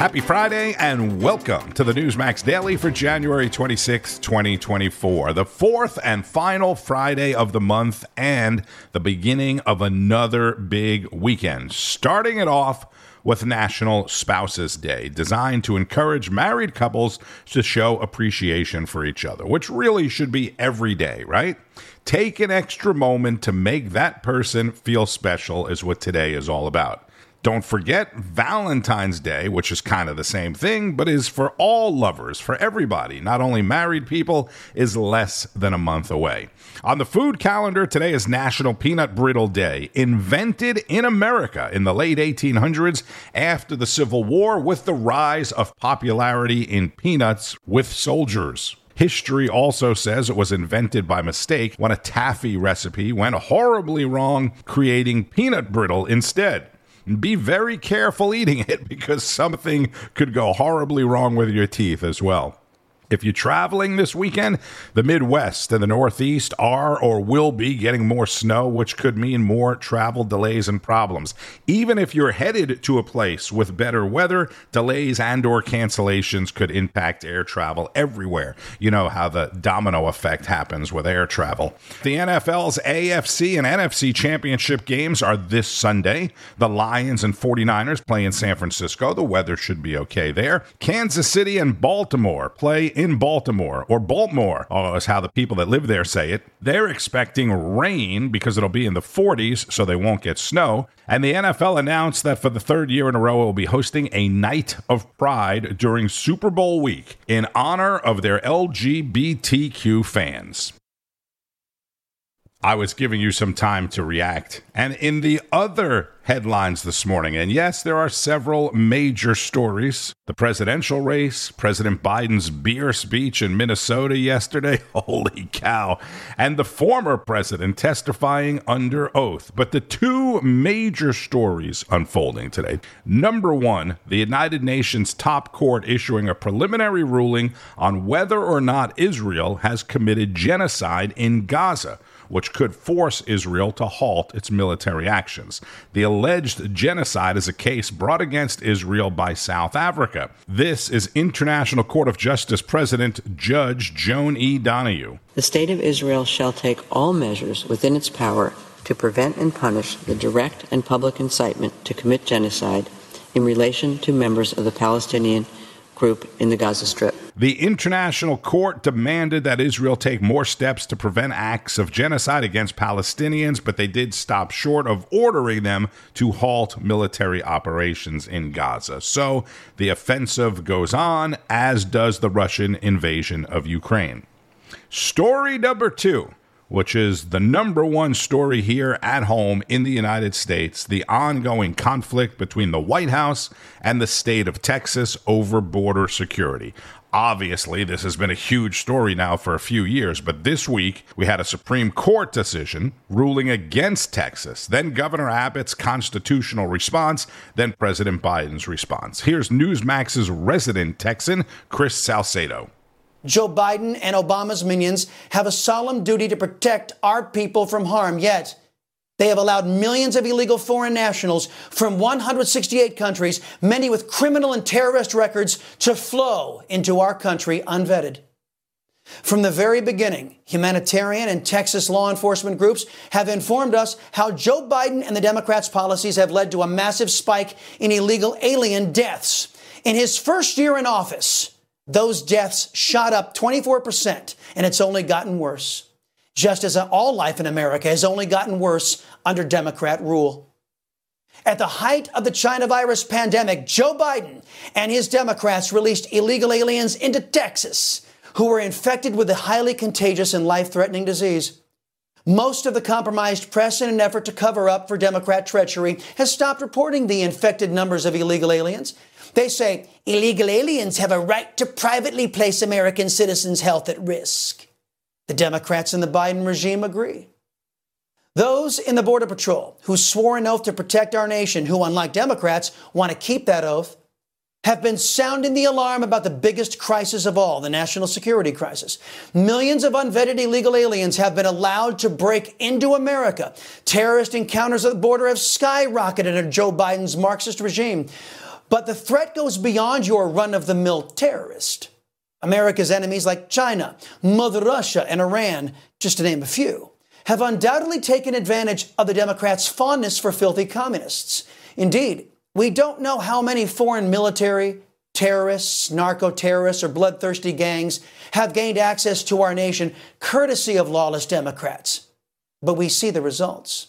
Happy Friday and welcome to the Newsmax Daily for January 26, 2024, the fourth and final Friday of the month and the beginning of another big weekend. Starting it off with National Spouses Day, designed to encourage married couples to show appreciation for each other, which really should be every day, right? Take an extra moment to make that person feel special, is what today is all about. Don't forget Valentine's Day, which is kind of the same thing, but is for all lovers, for everybody, not only married people, is less than a month away. On the food calendar, today is National Peanut Brittle Day, invented in America in the late 1800s after the Civil War with the rise of popularity in peanuts with soldiers. History also says it was invented by mistake when a taffy recipe went horribly wrong, creating peanut brittle instead be very careful eating it because something could go horribly wrong with your teeth as well. If you're traveling this weekend, the Midwest and the Northeast are or will be getting more snow, which could mean more travel delays and problems. Even if you're headed to a place with better weather, delays and or cancellations could impact air travel everywhere. You know how the domino effect happens with air travel. The NFL's AFC and NFC championship games are this Sunday. The Lions and 49ers play in San Francisco. The weather should be okay there. Kansas City and Baltimore play in Baltimore, or Baltimore, oh, is how the people that live there say it. They're expecting rain because it'll be in the 40s, so they won't get snow. And the NFL announced that for the third year in a row, it will be hosting a night of pride during Super Bowl week in honor of their LGBTQ fans. I was giving you some time to react. And in the other headlines this morning, and yes, there are several major stories the presidential race, President Biden's beer speech in Minnesota yesterday, holy cow, and the former president testifying under oath. But the two major stories unfolding today number one, the United Nations top court issuing a preliminary ruling on whether or not Israel has committed genocide in Gaza which could force Israel to halt its military actions. The alleged genocide is a case brought against Israel by South Africa. This is International Court of Justice President Judge Joan E. Donoghue. The State of Israel shall take all measures within its power to prevent and punish the direct and public incitement to commit genocide in relation to members of the Palestinian group in the Gaza Strip. The International Court demanded that Israel take more steps to prevent acts of genocide against Palestinians, but they did stop short of ordering them to halt military operations in Gaza. So the offensive goes on, as does the Russian invasion of Ukraine. Story number two which is the number one story here at home in the United States the ongoing conflict between the White House and the state of Texas over border security. Obviously, this has been a huge story now for a few years, but this week we had a Supreme Court decision ruling against Texas, then Governor Abbott's constitutional response, then President Biden's response. Here's Newsmax's resident Texan, Chris Salcedo. Joe Biden and Obama's minions have a solemn duty to protect our people from harm, yet they have allowed millions of illegal foreign nationals from 168 countries, many with criminal and terrorist records, to flow into our country unvetted. From the very beginning, humanitarian and Texas law enforcement groups have informed us how Joe Biden and the Democrats' policies have led to a massive spike in illegal alien deaths. In his first year in office, those deaths shot up 24%, and it's only gotten worse. Just as all life in America has only gotten worse under Democrat rule. At the height of the China virus pandemic, Joe Biden and his Democrats released illegal aliens into Texas who were infected with a highly contagious and life threatening disease. Most of the compromised press, in an effort to cover up for Democrat treachery, has stopped reporting the infected numbers of illegal aliens they say illegal aliens have a right to privately place American citizens' health at risk. The Democrats in the Biden regime agree. Those in the Border Patrol who swore an oath to protect our nation, who, unlike Democrats, want to keep that oath, have been sounding the alarm about the biggest crisis of all, the national security crisis. Millions of unvetted illegal aliens have been allowed to break into America. Terrorist encounters at the border have skyrocketed under Joe Biden's Marxist regime. But the threat goes beyond your run of the mill terrorist. America's enemies like China, Mother Russia, and Iran, just to name a few, have undoubtedly taken advantage of the Democrats' fondness for filthy communists. Indeed, we don't know how many foreign military, terrorists, narco terrorists, or bloodthirsty gangs have gained access to our nation courtesy of lawless Democrats. But we see the results.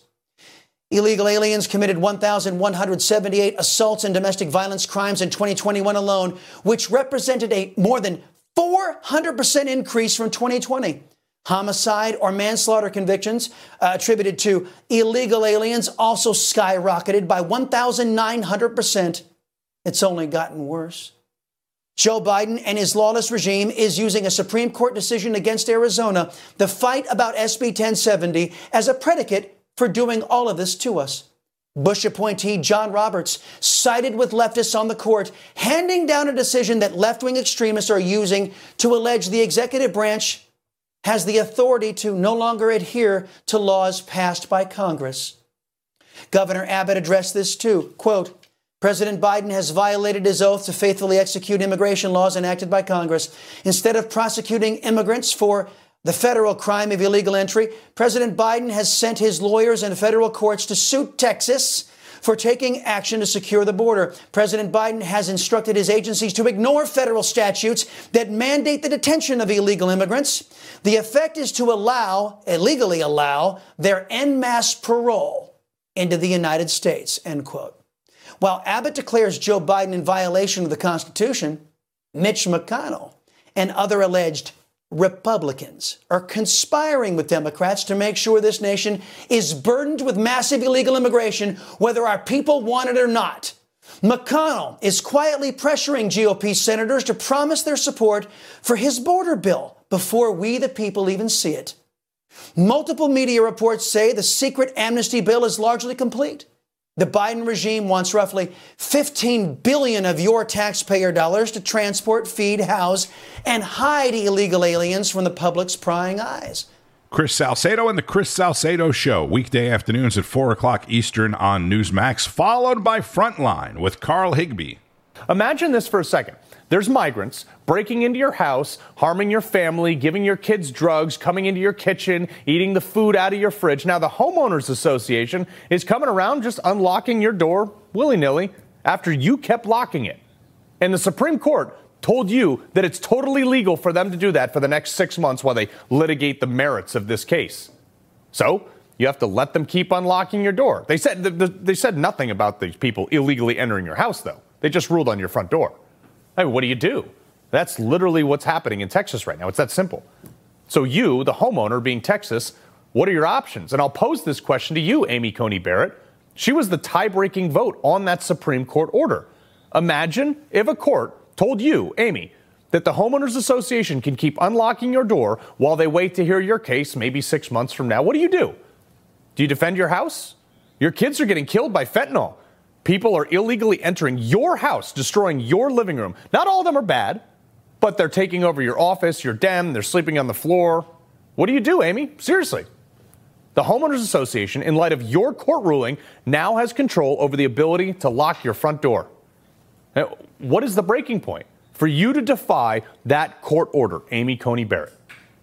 Illegal aliens committed 1,178 assaults and domestic violence crimes in 2021 alone, which represented a more than 400% increase from 2020. Homicide or manslaughter convictions uh, attributed to illegal aliens also skyrocketed by 1,900%. It's only gotten worse. Joe Biden and his lawless regime is using a Supreme Court decision against Arizona, the fight about SB 1070, as a predicate for doing all of this to us. Bush appointee John Roberts sided with leftists on the court, handing down a decision that left wing extremists are using to allege the executive branch has the authority to no longer adhere to laws passed by Congress. Governor Abbott addressed this too. Quote, President Biden has violated his oath to faithfully execute immigration laws enacted by Congress. Instead of prosecuting immigrants for the federal crime of illegal entry, President Biden has sent his lawyers and federal courts to suit Texas for taking action to secure the border. President Biden has instructed his agencies to ignore federal statutes that mandate the detention of illegal immigrants. The effect is to allow, illegally allow, their en masse parole into the United States, end quote. While Abbott declares Joe Biden in violation of the Constitution, Mitch McConnell and other alleged Republicans are conspiring with Democrats to make sure this nation is burdened with massive illegal immigration, whether our people want it or not. McConnell is quietly pressuring GOP senators to promise their support for his border bill before we, the people, even see it. Multiple media reports say the secret amnesty bill is largely complete. The Biden regime wants roughly 15 billion of your taxpayer dollars to transport, feed, house, and hide illegal aliens from the public's prying eyes. Chris Salcedo and the Chris Salcedo Show, weekday afternoons at 4 o'clock Eastern on Newsmax, followed by Frontline with Carl Higbie. Imagine this for a second. There's migrants breaking into your house, harming your family, giving your kids drugs, coming into your kitchen, eating the food out of your fridge. Now, the Homeowners Association is coming around just unlocking your door willy nilly after you kept locking it. And the Supreme Court told you that it's totally legal for them to do that for the next six months while they litigate the merits of this case. So, you have to let them keep unlocking your door. They said, they said nothing about these people illegally entering your house, though. They just ruled on your front door. I mean, what do you do? That's literally what's happening in Texas right now. It's that simple. So, you, the homeowner being Texas, what are your options? And I'll pose this question to you, Amy Coney Barrett. She was the tie breaking vote on that Supreme Court order. Imagine if a court told you, Amy, that the Homeowners Association can keep unlocking your door while they wait to hear your case maybe six months from now. What do you do? Do you defend your house? Your kids are getting killed by fentanyl. People are illegally entering your house, destroying your living room. Not all of them are bad, but they're taking over your office, your den, they're sleeping on the floor. What do you do, Amy? Seriously. The Homeowners Association, in light of your court ruling, now has control over the ability to lock your front door. Now, what is the breaking point for you to defy that court order, Amy Coney Barrett?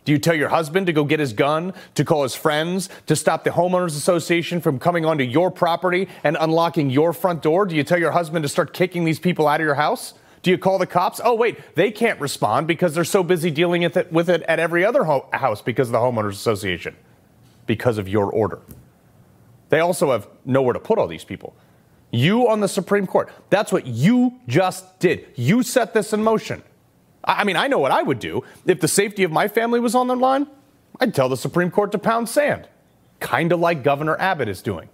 Do you tell your husband to go get his gun, to call his friends, to stop the homeowners association from coming onto your property and unlocking your front door? Do you tell your husband to start kicking these people out of your house? Do you call the cops? Oh, wait, they can't respond because they're so busy dealing with it, with it at every other ho- house because of the homeowners association, because of your order. They also have nowhere to put all these people. You on the Supreme Court, that's what you just did. You set this in motion. I mean, I know what I would do. If the safety of my family was on the line, I'd tell the Supreme Court to pound sand, kind of like Governor Abbott is doing.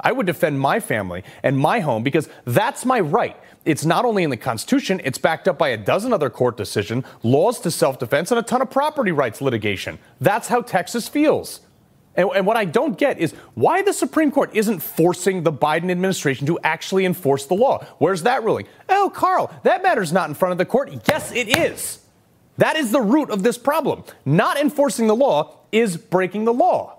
I would defend my family and my home because that's my right. It's not only in the Constitution, it's backed up by a dozen other court decisions, laws to self defense, and a ton of property rights litigation. That's how Texas feels. And, and, what I don't get is why the Supreme Court isn't forcing the Biden administration to actually enforce the law. Where's that ruling? Oh, Carl, that matter's not in front of the court. Yes, it is. That is the root of this problem. Not enforcing the law is breaking the law.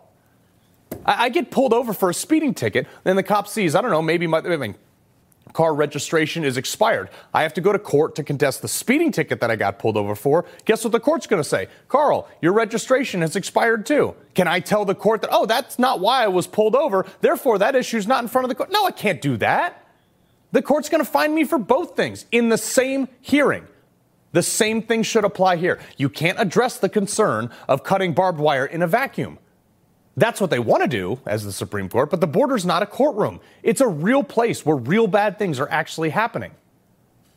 I, I get pulled over for a speeding ticket, and the cop sees, I don't know, maybe my, I mean, car registration is expired. I have to go to court to contest the speeding ticket that I got pulled over for. Guess what the court's going to say? Carl, your registration has expired too. Can I tell the court that, oh, that's not why I was pulled over, therefore that issue's not in front of the court? No, I can't do that. The court's going to find me for both things in the same hearing. The same thing should apply here. You can't address the concern of cutting barbed wire in a vacuum. That's what they want to do as the Supreme Court, but the border's not a courtroom. It's a real place where real bad things are actually happening.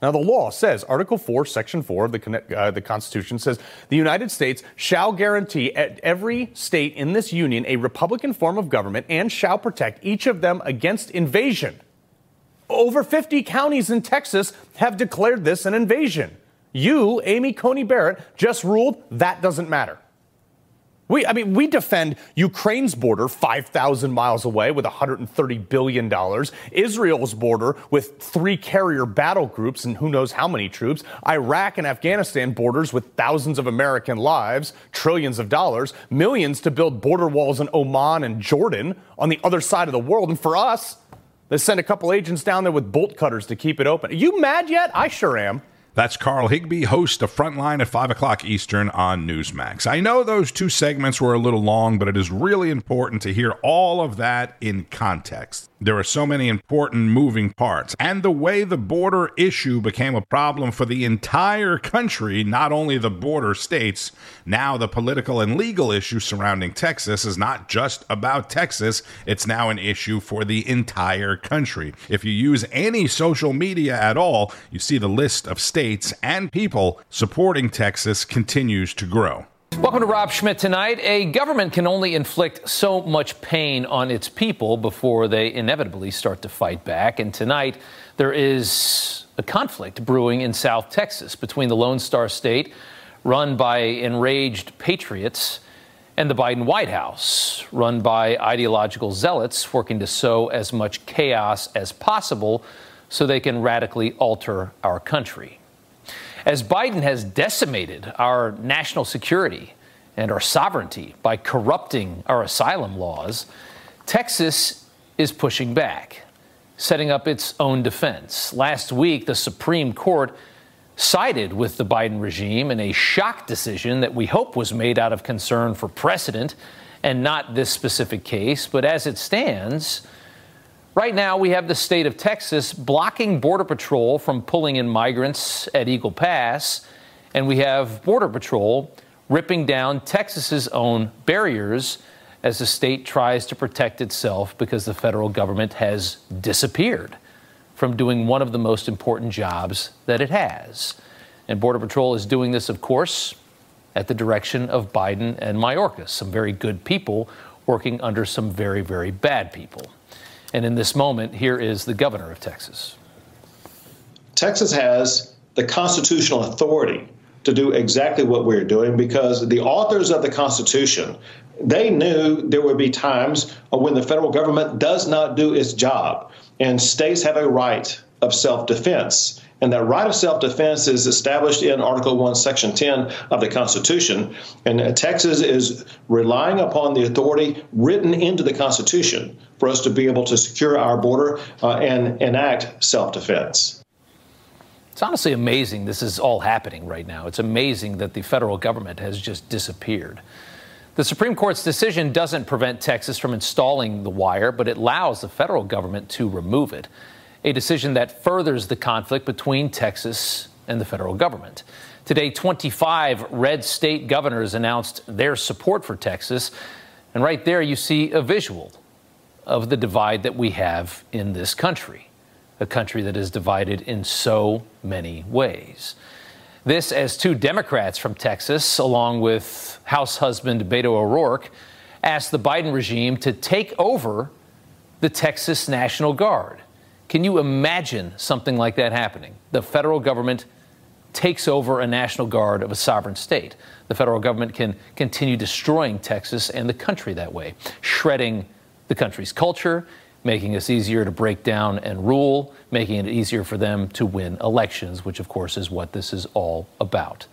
Now, the law says, Article 4, Section 4 of the, uh, the Constitution says, the United States shall guarantee at every state in this union a Republican form of government and shall protect each of them against invasion. Over 50 counties in Texas have declared this an invasion. You, Amy Coney Barrett, just ruled that doesn't matter. We, I mean, we defend Ukraine's border 5,000 miles away with $130 billion, Israel's border with three carrier battle groups and who knows how many troops, Iraq and Afghanistan borders with thousands of American lives, trillions of dollars, millions to build border walls in Oman and Jordan on the other side of the world. And for us, they send a couple agents down there with bolt cutters to keep it open. Are you mad yet? I sure am. That's Carl Higbie, host of Frontline at 5 o'clock Eastern on Newsmax. I know those two segments were a little long, but it is really important to hear all of that in context. There are so many important moving parts, and the way the border issue became a problem for the entire country, not only the border states, now the political and legal issue surrounding Texas is not just about Texas, it's now an issue for the entire country. If you use any social media at all, you see the list of states and people supporting Texas continues to grow. Welcome to Rob Schmitt tonight. A government can only inflict so much pain on its people before they inevitably start to fight back. And tonight, there is a conflict brewing in South Texas between the Lone Star State, run by enraged patriots, and the Biden White House, run by ideological zealots working to sow as much chaos as possible so they can radically alter our country as Biden has decimated our national security and our sovereignty by corrupting our asylum laws, Texas is pushing back, setting up its own defense. Last week, the Supreme Court sided with the Biden regime in a shock decision that we hope was made out of concern for precedent and not this specific case. But as it stands, Right now, we have the state of Texas blocking Border Patrol from pulling in migrants at Eagle Pass, and we have Border Patrol ripping down Texas's own barriers as the state tries to protect itself because the federal government has disappeared from doing one of the most important jobs that it has. And Border Patrol is doing this, of course, at the direction of Biden and Mayorkas, some very good people working under some very, very bad people. And in this moment, here is the governor of Texas. Texas has the constitutional authority to do exactly what we're doing because the authors of the Constitution they knew there would be times when the federal government does not do its job and states have a right of self-defense and that right of self defense is established in Article 1, Section 10 of the Constitution. And Texas is relying upon the authority written into the Constitution for us to be able to secure our border uh, and enact self defense. It's honestly amazing this is all happening right now. It's amazing that the federal government has just disappeared. The Supreme Court's decision doesn't prevent Texas from installing the wire, but it allows the federal government to remove it a decision that furthers the conflict between Texas and the federal government. Today, 25 red state governors announced their support for Texas. And right there, you see a visual of the divide that we have in this country, a country that is divided in so many ways. This, as two Democrats from Texas, along with House husband Beto O'Rourke, asked the Biden regime to take over the Texas National Guard. Can you imagine something like that happening? The federal government takes over a national guard of a sovereign state. The federal government can continue destroying Texas and the country that way, shredding the country's culture, making us easier to break down and rule, making it easier for them to win elections, which of course is what this is all about.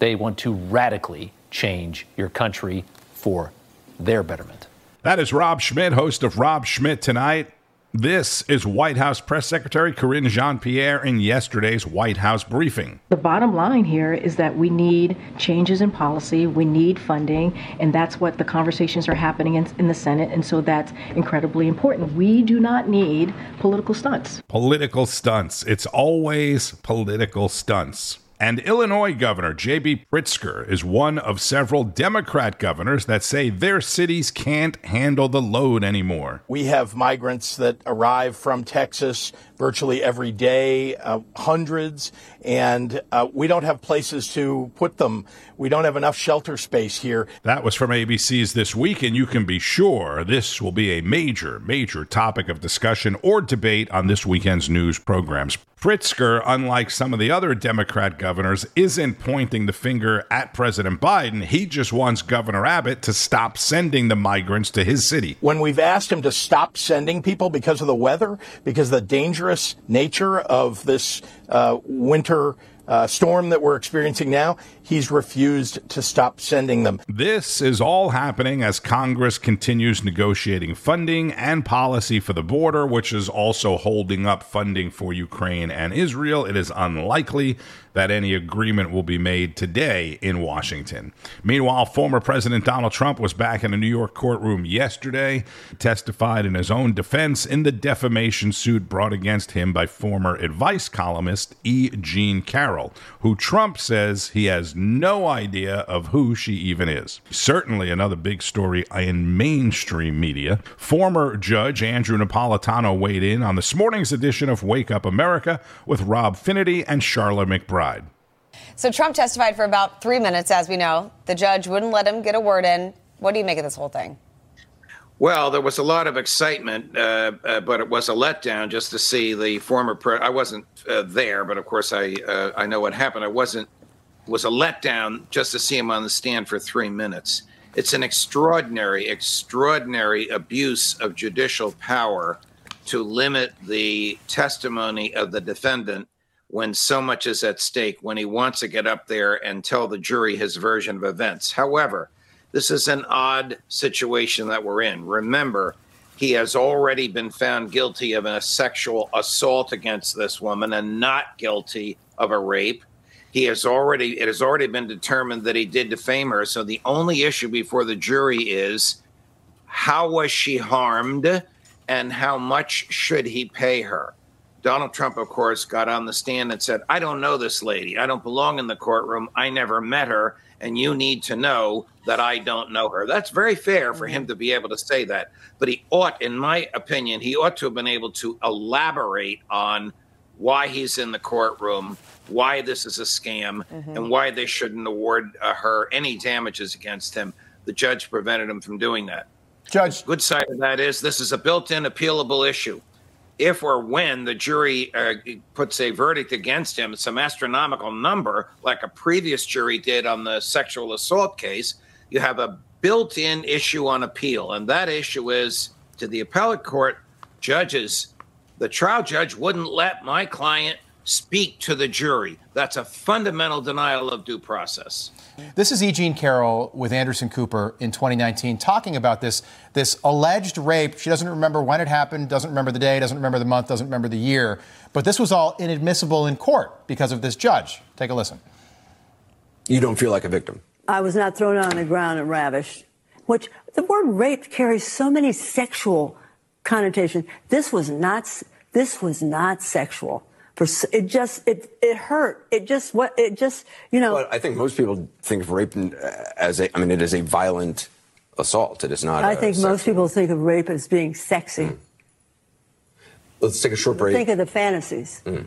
They want to radically change your country for their betterment. That is Rob Schmitt, host of Rob Schmitt Tonight. This is White House Press Secretary Karine Jean Pierre in yesterday's White House briefing. The bottom line here is that we need changes in policy, we need funding, and that's what the conversations are happening in, in the Senate, and so that's incredibly important. We do not need political stunts. Political stunts. It's always political stunts. And Illinois Governor J.B. Pritzker is one of several Democrat governors that say their cities can't handle the load anymore. We have migrants that arrive from Texas virtually every day, uh, hundreds, and uh, we don't have places to put them. We don't have enough shelter space here. That was from ABC's This Week, and you can be sure this will be a major, major topic of discussion or debate on this weekend's news programs. Pritzker, unlike some of the other Democrat governors, isn't pointing the finger at President Biden. He just wants Governor Abbott to stop sending the migrants to his city. When we've asked him to stop sending people because of the weather, because of the dangerous nature of this uh, winter uh, storm that we're experiencing now, he's refused to stop sending them. This is all happening as Congress continues negotiating funding and policy for the border, which is also holding up funding for Ukraine and Israel. It is unlikely that any agreement will be made today in Washington. Meanwhile, former President Donald Trump was back in a New York courtroom yesterday, testified in his own defense in the defamation suit brought against him by former advice columnist E. Jean Carroll, who Trump says he has no idea of who she even is. Certainly another big story in mainstream media. Former Judge Andrew Napolitano weighed in on this morning's edition of Wake Up America with Rob Finnerty and Charlotte McBride. So Trump testified for about three minutes, as we know. The judge wouldn't let him get a word in. What do you make of this whole thing? Well, there was a lot of excitement, uh, uh, but it was a letdown just to see the former. Pre- I wasn't uh, there, but of course I uh, I know what happened. I wasn't was a letdown just to see him on the stand for three minutes. It's an extraordinary, extraordinary abuse of judicial power to limit the testimony of the defendant when so much is at stake, when he wants to get up there and tell the jury his version of events. However, this is an odd situation that we're in. Remember, he has already been found guilty of a sexual assault against this woman and not guilty of a rape he has already it has already been determined that he did defame her. So the only issue before the jury is how was she harmed and how much should he pay her? Donald Trump, of course, got on the stand and said, I don't know this lady. I don't belong in the courtroom. I never met her. And you need to know that I don't know her. That's very fair for him to be able to say that. But he ought, in my opinion, he ought to have been able to elaborate on why he's in the courtroom, why this is a scam, mm-hmm. and why they shouldn't award uh, her any damages against him. The judge prevented him from doing that. Judge, the good side of that is this is a built-in appealable issue. If or when the jury uh, puts a verdict against him, some astronomical number, like a previous jury did on the sexual assault case, you have a built-in issue on appeal, and that issue is to the appellate court judges the trial judge wouldn't let my client speak to the jury. That's a fundamental denial of due process. This is E. Jean Carroll with Anderson Cooper in 2019 talking about this, this alleged rape. She doesn't remember when it happened, doesn't remember the day, doesn't remember the month, doesn't remember the year. But this was all inadmissible in court because of this judge. Take a listen. You don't feel like a victim. I was not thrown on the ground and ravished, which the word rape carries so many sexual connotations. This was not, this was not sexual. For, it just, it, it hurt. It just, what, it just, you know. Well, I think most people think of rape as a, I mean, it is a violent assault. It is not. I think most people think of rape as being sexy. Mm. Let's take a short break. Think of the fantasies. Mm.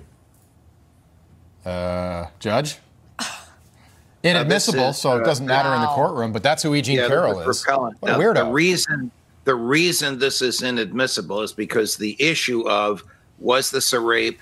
Uh, judge? Inadmissible, uh, is, so it doesn't matter wow. in the courtroom, but that's who E. Jean yeah, Carroll is. What a now, weirdo. The reason the reason this is inadmissible is because the issue of was this a rape?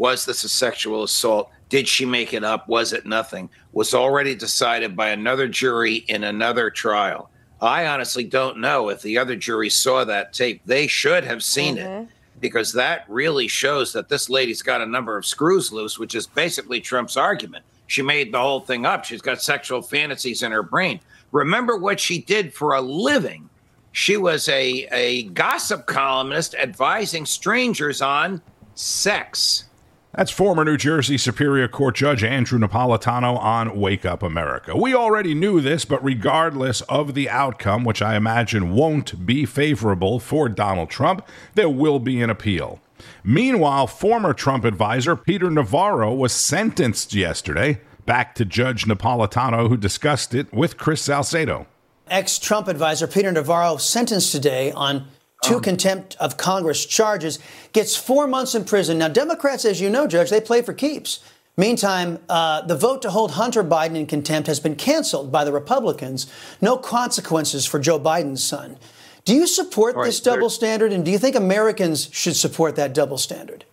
Was this a sexual assault? Did she make it up? Was it nothing? Was already decided by another jury in another trial. I honestly don't know if the other jury saw that tape. They should have seen mm-hmm. it because that really shows that this lady's got a number of screws loose, which is basically Trump's argument. She made the whole thing up. She's got sexual fantasies in her brain. Remember what she did for a living She was a, a gossip columnist advising strangers on sex. That's former New Jersey Superior Court Judge Andrew Napolitano on Wake Up America. We already knew this, but regardless of the outcome, which I imagine won't be favorable for Donald Trump, there will be an appeal. Meanwhile, former Trump advisor Peter Navarro was sentenced yesterday. Back to Judge Napolitano, who discussed it with Chris Salcedo. Ex Trump advisor Peter Navarro sentenced today on two um, contempt of Congress charges, gets four months in prison. Now, Democrats, as you know, Judge, they play for keeps. Meantime, uh, the vote to hold Hunter Biden in contempt has been canceled by the Republicans. No consequences for Joe Biden's son. Do you support right, this double standard, and do you think Americans should support that double standard?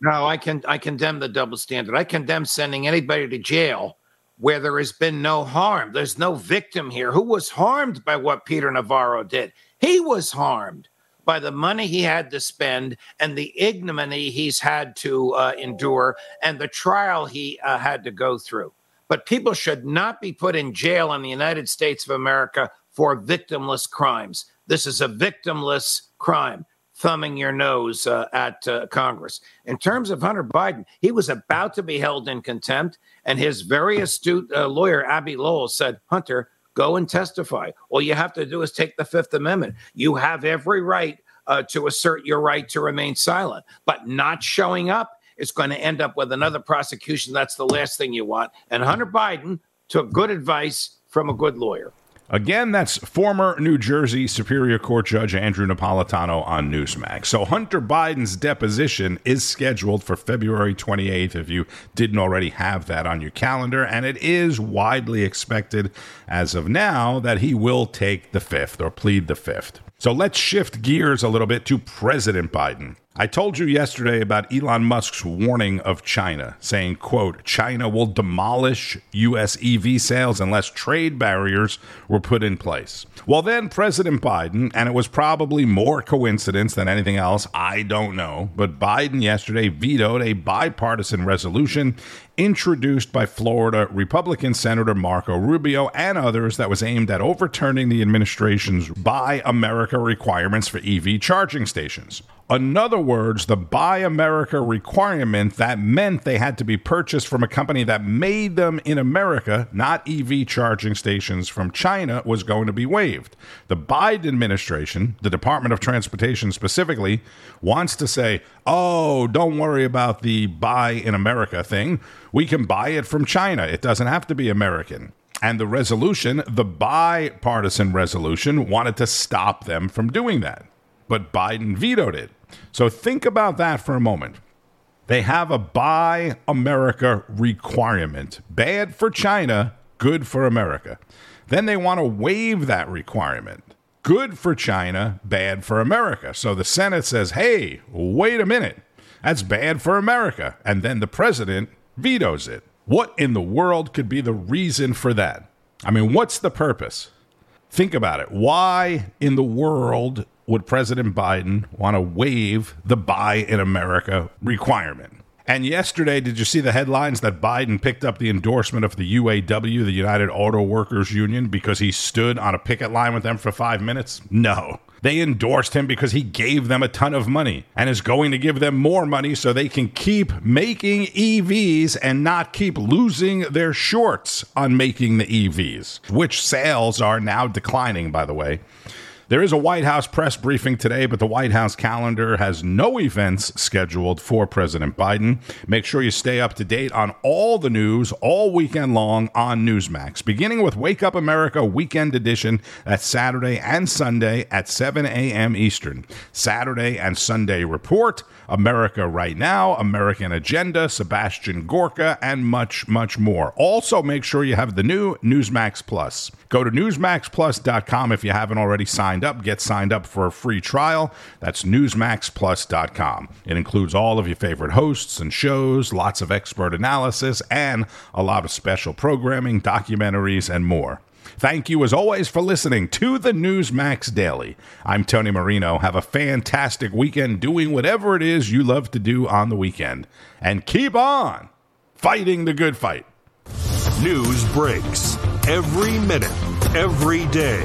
No, I can I condemn the double standard. I condemn sending anybody to jail where there has been no harm. There's no victim here. Who was harmed by what Peter Navarro did? He was harmed by the money he had to spend and the ignominy he's had to uh, endure and the trial he uh, had to go through. But people should not be put in jail in the United States of America for victimless crimes. This is a victimless crime, thumbing your nose uh, at uh, Congress. In terms of Hunter Biden, he was about to be held in contempt, and his very astute uh, lawyer, Abbe Lowell, said, Hunter, go and testify. All you have to do is take the Fifth Amendment. You have every right uh, to assert your right to remain silent, but not showing up is going to end up with another prosecution. That's the last thing you want. And Hunter Biden took good advice from a good lawyer. Again, that's former New Jersey Superior Court Judge Andrew Napolitano on Newsmax. So Hunter Biden's deposition is scheduled for February 28th if you didn't already have that on your calendar, and it is widely expected as of now that he will take the fifth or plead the fifth. So let's shift gears a little bit to President Biden. I told you yesterday about Elon Musk's warning of China, saying, quote, China will demolish US EV sales unless trade barriers were put in place. Well, then President Biden, and it was probably more coincidence than anything else, I don't know, but Biden yesterday vetoed a bipartisan resolution introduced by Florida Republican Senator Marco Rubio and others that was aimed at overturning the administration's Buy America requirements for EV charging stations. In other words, the Buy America requirement that meant they had to be purchased from a company that made them in America, not EV charging stations from China, was going to be waived. The Biden administration, the Department of Transportation specifically, wants to say, oh, don't worry about the Buy in America thing. We can buy it from China, it doesn't have to be American. And the resolution, the bipartisan resolution, wanted to stop them from doing that. But Biden vetoed it. So think about that for a moment. They have a Buy America requirement. Bad for China, good for America. Then they want to waive that requirement. Good for China, bad for America. So the Senate says, hey, wait a minute. That's bad for America. And then the president vetoes it. What in the world could be the reason for that? I mean, what's the purpose? Think about it. Why in the world would President Biden want to waive the Buy in America requirement? And yesterday, did you see the headlines that Biden picked up the endorsement of the UAW, the United Auto Workers Union, because he stood on a picket line with them for five minutes? No. They endorsed him because he gave them a ton of money and is going to give them more money so they can keep making EVs and not keep losing their shorts on making the EVs, which sales are now declining, by the way. There is a White House press briefing today, but the White House calendar has no events scheduled for President Biden. Make sure you stay up to date on all the news all weekend long on Newsmax, beginning with Wake Up America Weekend Edition. at Saturday and Sunday at 7 a.m. Eastern. Saturday and Sunday Report, America Right Now, American Agenda, Sebastian Gorka, and much, much more. Also, make sure you have the new Newsmax Plus. Go to NewsmaxPlus.com if you haven't already signed up. Get signed up for a free trial. That's NewsmaxPlus.com. It includes all of your favorite hosts and shows, lots of expert analysis, and a lot of special programming, documentaries, and more. Thank you, as always, for listening to the Newsmax Daily. I'm Tony Marino. Have a fantastic weekend doing whatever it is you love to do on the weekend. And keep on fighting the good fight. News breaks every minute, every day.